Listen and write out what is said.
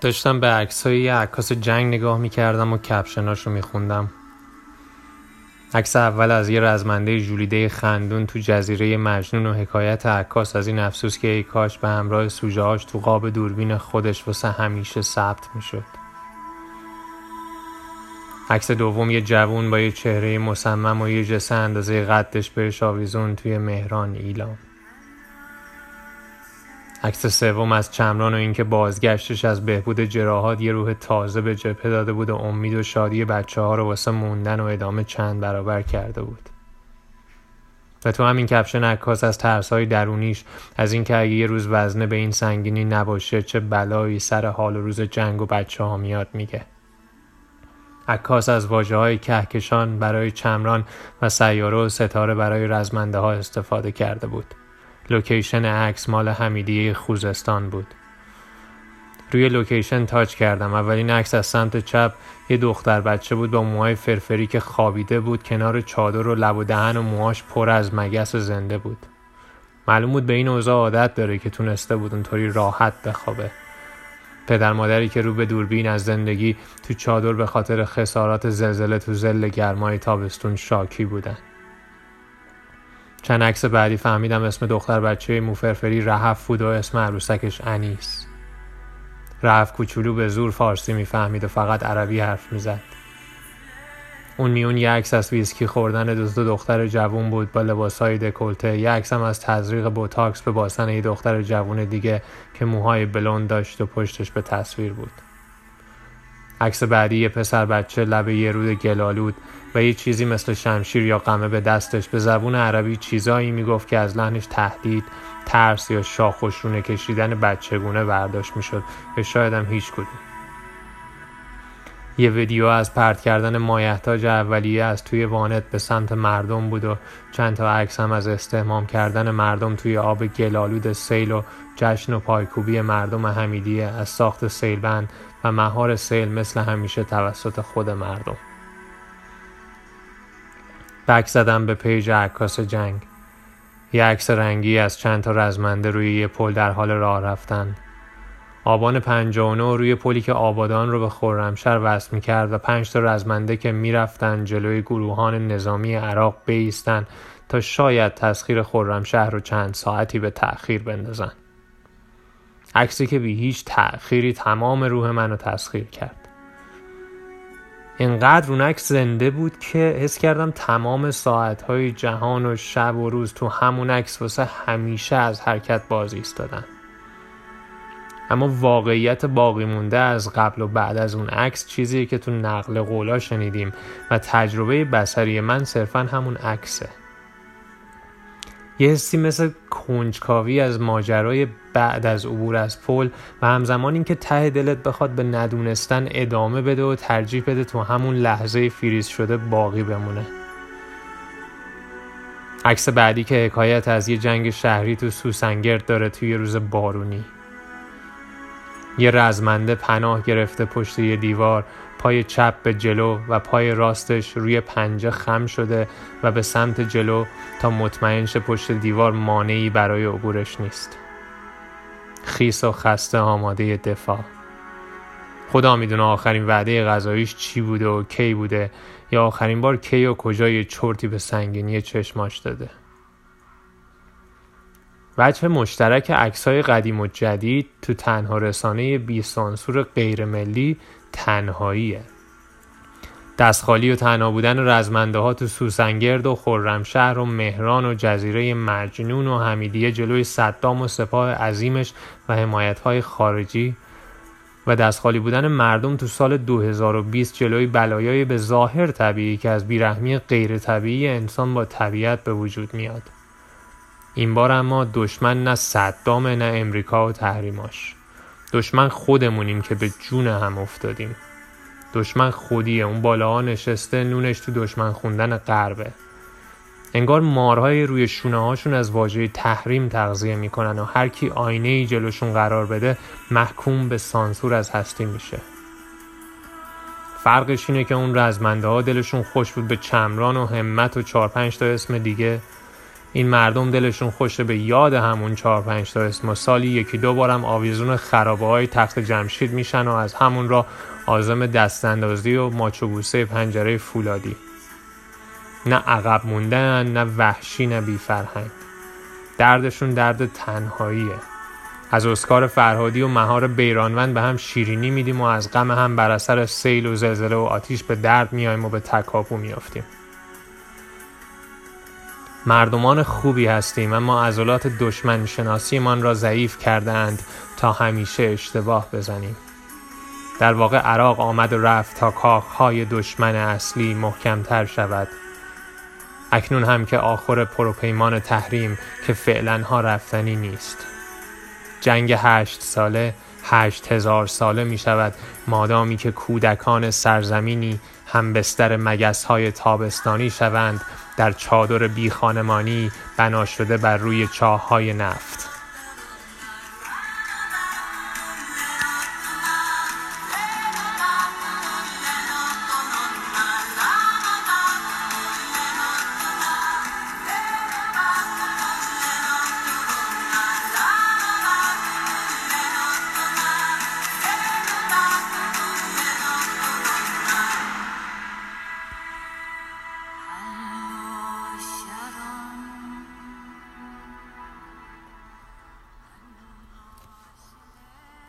داشتم به عکسای یه عکاس جنگ نگاه می‌کردم و کپشناش رو میخوندم. عکس اول از یه رزمنده جولیده خندون تو جزیره مجنون و حکایت عکاس از این افسوس که ای کاش به همراه سوژهاش تو قاب دوربین خودش واسه همیشه ثبت می‌شد. عکس دوم یه جوون با یه چهره مصمم و یه جسه اندازه قدش بهش آویزون توی مهران ایلام. عکس سوم از چمران و اینکه بازگشتش از بهبود جراحات یه روح تازه به جبهه داده بود و امید و شادی بچه ها رو واسه موندن و ادامه چند برابر کرده بود. و تو همین کپشن عکاس از ترس های درونیش از اینکه اگه یه روز وزنه به این سنگینی نباشه چه بلایی سر حال و روز جنگ و بچه ها میاد میگه. عکاس از واجه های کهکشان برای چمران و سیاره و ستاره برای رزمنده ها استفاده کرده بود. location عکس مال حمیدیه خوزستان بود. روی location touch کردم. اولین عکس از سمت چپ یه دختر بچه بود با موهای فرفری که خوابیده بود. کنار چادر و لب و دهن و موهاش پر از مگس زنده بود. معلوم بود به این اوضاع عادت داره که تونسته بود اونطوری راحت بخوابه. پدر مادری که رو به دوربین از زندگی تو چادر به خاطر خسارات زلزله تو زل گرمای تابستون شاکی بودن. چند عکس بعدی فهمیدم اسم دختر بچه موفرفری رهف بود و اسم عروسکش انیس. رهف کوچولو به زور فارسی می‌فهمید و فقط عربی حرف می‌زد. اون میون یه عکس از ویسکی خوردن دو, دو دختر جوون بود با لباسهای دکلته یه عکس هم از تزریق بوتاکس به باسن یه دختر جوون دیگه که موهای بلوند داشت و پشتش به تصویر بود. عکس بعدی یه پسر بچه لب یه رود گلالود و یه چیزی مثل شمشیر یا قمه به دستش به زبون عربی چیزایی می‌گفت که از لحنش تهدید ترس یا شاخشونه کشیدن بچگونه برداشت می‌شد یا شاید هم هیچ کدوم. یه ویدیو از پرت کردن مایحتاج اولیه از توی وانت به سمت مردم بود و چند تا عکس هم از استهمام کردن مردم توی آب گلالود سیل و جشن و پایکوبی مردم حمیدیه از ساخت سیلبند و مهار سیل مثل همیشه توسط خود مردم. back زدم به page عکاس جنگ. یه عکس رنگی از چند تا رزمنده روی یه پل در حال راه رفتن. آبان 59 روی پلی که آبادان رو به خرمشهر وصل می‌کرد و پنج تا رزمنده که می‌رفتن جلوی گروهان نظامی عراق وایستن تا شاید تسخیر خرمشهر رو چند ساعتی به تأخیر بندازن. عکسی که بی هیچ تأخیری تمام روح منو تسخیر کرد. اینقدر اون عکس زنده بود که حس کردم تمام ساعتهای جهان و شب و روز تو همون عکس واسه همیشه از حرکت باز ایستادن. اما واقعیت باقی مونده از قبل و بعد از اون عکس چیزی که تو نقل قولا شنیدیم و تجربه بسری من صرفا همون عکسه. یه حسی مثل کنجکاوی از ماجرای بعد از عبور از پل و همزمان اینکه ته دلت بخواد به ندونستن ادامه بده و ترجیح بده تو همون لحظه فریز شده باقی بمونه. عکس بعدی که حکایت از یه جنگ شهری تو سوسنگرد داره توی روز بارونی. یه رزمنده پناه گرفته پشت یه دیوار پای چپ به جلو و پای راستش روی پنجه خم شده و به سمت جلو تا مطمئن شه پشت دیوار مانعی برای عبورش نیست. خیس و خسته آماده دفاع. خدا می‌دونه آخرین وعده غذاییش چی بوده و کی بوده یا آخرین بار کی و کجا یه چرتی به سنگینی چشماش داده. وجه مشترک عکسای قدیم و جدید تو تنها رسانه بی سانسور غیر ملی تنهاییه. دستخالی و تنها بودن رزمنده ها تو سوسنگرد و خرمشهر و مهران و جزیره مجنون و حمیدیه جلوی صدام و سپاه عظیمش و حمایت های خارجی و دستخالی بودن مردم تو سال 2020 جلوی بلایای به ظاهر طبیعی که از بیرحمی غیر طبیعی انسان با طبیعت به وجود میاد. این بار اما دشمن نه صدام نه امریکا و تحریماش. دشمن خودمونیم که به جون هم افتادیم. دشمن خودیه اون بالاها نشسته نونش تو دشمن خوندن غربه. انگار مارهای روی شونه هاشون از واژه تحریم تغذیه می‌کنن و هر کی آینه ای جلوشون قرار بده محکوم به سانسور از هستی میشه. فرقش اینه که اون رزمنده ها دلشون خوش بود به چمران و همت و چهار پنج تا اسم دیگه این مردم دلشون خوشه به یاد همون چهار پنج تا اسم و سالی یکی دو بارم آویزون خرابه های تخت جمشید میشن و از همون را آزم دستاندازی و ماچوبوسه پنجره فولادی. نه عقب موندن نه وحشی نه بی فرهنگ. دردشون درد تنهاییه. از اسکار فرهادی و مهار بیرانوند به هم شیرینی میدیم و از غم هم بر اثر سیل و زلزله و آتیش به درد میایم و به تکاپو میافتیم. مردمان خوبی هستیم اما عضلات دشمن شناسیمان را ضعیف کردند تا همیشه اشتباه بزنیم. در واقع عراق آمد و رفت تا کاخهای دشمن اصلی محکمتر شود. اکنون هم که آخر پروپیمان تحریم که فعلا ها رفتنی نیست. جنگ هشت ساله هشت هزار ساله می شود مادامی که کودکان سرزمینی هم بستر مگس های تابستانی شوند در چادر بی خانمانی بنا شده بر روی چاه های نفت.